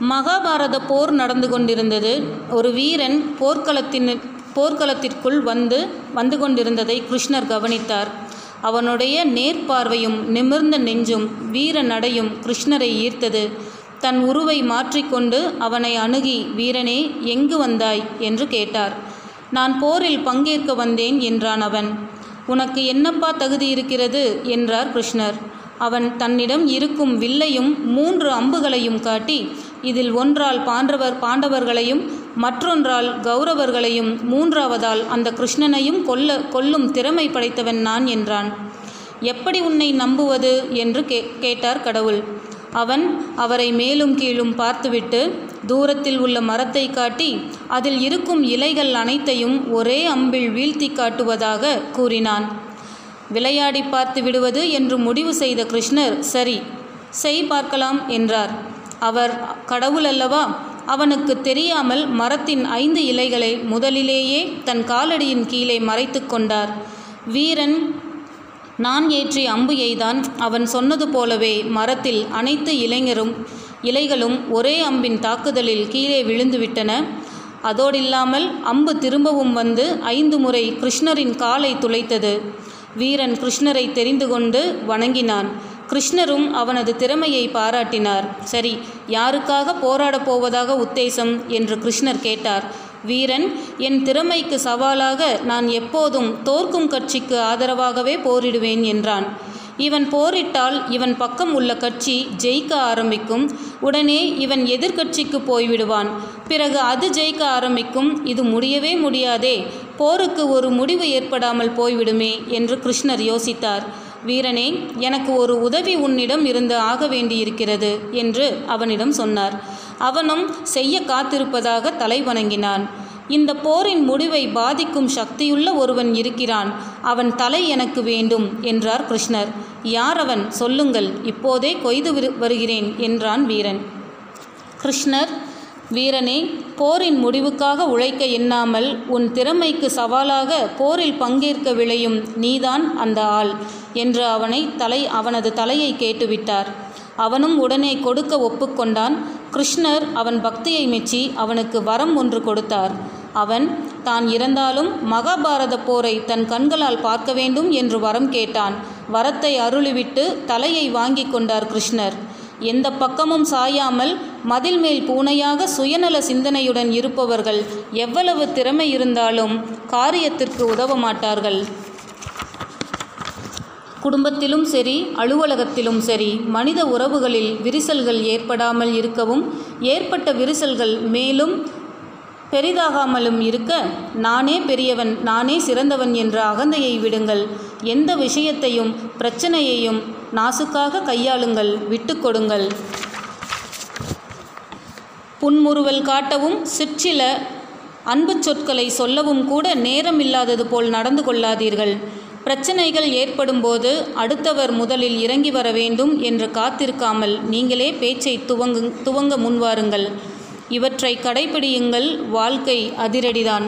மகாபாரத போர் நடந்து கொண்டிருந்தது. ஒரு வீரன் போர்க்களத்தின் போர்க்களத்திற்குள் வந்து வந்து கொண்டிருந்ததை கிருஷ்ணர் கவனித்தார். அவனுடைய நேர்பார்வையும் நிமிர்ந்த நெஞ்சும் வீர நடையும் கிருஷ்ணரை ஈர்த்தது. தன் உருவை மாற்றிக்கொண்டு அவனை அணுகி வீரனே எங்கு வந்தாய்? என்று கேட்டார். நான் போரில் பங்கேற்க வந்தேன் என்றான் அவன். உனக்கு என்னப்பா தகுதி இருக்கிறது? என்றார் கிருஷ்ணர். அவன் தன்னிடம் இருக்கும் வில்லையும் மூன்று அம்புகளையும் காட்டி இதில் ஒன்றால் பாண்டவர் பாண்டவர்களையும் மற்றொன்றால் கௌரவர்களையும் மூன்றாவதால் அந்த கிருஷ்ணனையும் கொல்ல கொல்லும் திறமை படைத்தவன் நான் என்றான். எப்படி உன்னை நம்புவது? என்று கே கேட்டார் கடவுள். அவன் அவரை மேலும் கீழும் பார்த்துவிட்டு தூரத்தில் உள்ள மரத்தை காட்டி அதில் இருக்கும் இலைகள் அனைத்தையும் ஒரே அம்பில் வீழ்த்தி காட்டுவதாக கூறினான். விளையாடி பார்த்து விடுவது என்று முடிவு செய்த கிருஷ்ணர் சரி செய் பார்க்கலாம் என்றார். அவர் கடவுள் அல்லவா? அவனுக்கு தெரியாமல் மரத்தின் ஐந்து இலைகளை முதலிலேயே தன் காலடியின் கீழே மறைத்து கொண்டார். வீரன் நான் ஏற்றிய அம்பு எய்தான் அவன் சொன்னது போலவே மரத்தில் அனைத்து இளைஞரும் இலைகளும் ஒரே அம்பின் தாக்குதலில் கீழே விழுந்துவிட்டன. அதோடில்லாமல் அம்பு திரும்பவும் வந்து ஐந்து முறை கிருஷ்ணரின் காலை துளைத்தது. வீரன் கிருஷ்ணரை தெரிந்து கொண்டு வணங்கினான். கிருஷ்ணரும் அவனது திறமையை பாராட்டினார். சரி யாருக்காக போராடப் போவதாக உத்தேசம்? என்று கிருஷ்ணர் கேட்டார். வீரன் என் திறமைக்கு சவாலாக நான் எப்போதும் தோற்கும் கட்சிக்கு ஆதரவாகவே போரிடுவேன் என்றான். இவன் போரிட்டால் இவன் பக்கம் உள்ள கட்சி ஜெயிக்க ஆரம்பிக்கும். உடனே இவன் எதிர்க்கட்சிக்கு போய்விடுவான். பிறகு அது ஜெயிக்க ஆரம்பிக்கும். இது முடியவே முடியாதே. போருக்கு ஒரு முடிவு ஏற்படாமல் போய்விடுமே என்று கிருஷ்ணர் யோசித்தார். வீரனே எனக்கு ஒரு உதவி உன்னிடம் இருந்து ஆக வேண்டியிருக்கிறது என்று அவனிடம் சொன்னார். அவனும் செய்ய காத்திருப்பதாக தலை வணங்கினான் இந்த போரின் முடிவை பாதிக்கும் சக்தியுள்ள ஒருவன் இருக்கிறான். அவன் தலை எனக்கு வேண்டும் என்றார் கிருஷ்ணர். யார் அவன்? சொல்லுங்கள் இப்போதே கொய்து வருகிறேன் என்றான் வீரன். கிருஷ்ணர் வீரனே போரின் முடிவுக்காக உழைக்க எண்ணாமல் உன் திறமைக்கு சவாலாக போரில் பங்கேற்க விளையும் நீதான் அந்த ஆள் என்று அவனை தலை அவனது தலையை கேட்டுவிட்டார். அவனும் உடனே கொடுக்க ஒப்புக்கொண்டான். கிருஷ்ணர் அவன் பக்தியை மெச்சி அவனுக்கு வரம் ஒன்று கொடுத்தார். அவன் தான் இறந்தாலும் மகாபாரத போரை தன் கண்களால் பார்க்க வேண்டும் என்று வரம் கேட்டான். வரத்தை அருளிவிட்டு தலையை வாங்கி கொண்டார் கிருஷ்ணர். எந்த பக்கமும் சாயாமல் மதில் மேல் பூனையாக சுயநல சிந்தனையுடன் இருப்பவர்கள் எவ்வளவு திறமை இருந்தாலும் காரியத்திற்கு உதவ மாட்டார்கள். குடும்பத்திலும் சரி அலுவலகத்திலும் சரி மனித உறவுகளில் விரிசல்கள் ஏற்படாமல் இருக்கவும் ஏற்பட்ட விரிசல்கள் மேலும் பெரிதாகாமலும் இருக்க நானே பெரியவன் நானே சிறந்தவன் என்ற அகந்தையை விடுங்கள். எந்த விஷயத்தையும் பிரச்சனையையும் நாசுக்காக கையாளுங்கள் விட்டு கொடுங்கள். புன்முறுவல் காட்டவும் சிற்சில அன்பு சொற்களை சொல்லவும் கூட நேரம் இல்லாதது போல் நடந்து கொள்ளாதீர்கள். பிரச்சனைகள் ஏற்படும்போது அடுத்தவர் முதலில் இறங்கி வர வேண்டும் என்று காத்திருக்காமல் நீங்களே பேச்சை துவங்கு துவங்க முன்வாருங்கள். இவற்றை கடைபிடியுங்கள். வாழ்க்கை அதிரடிதான்.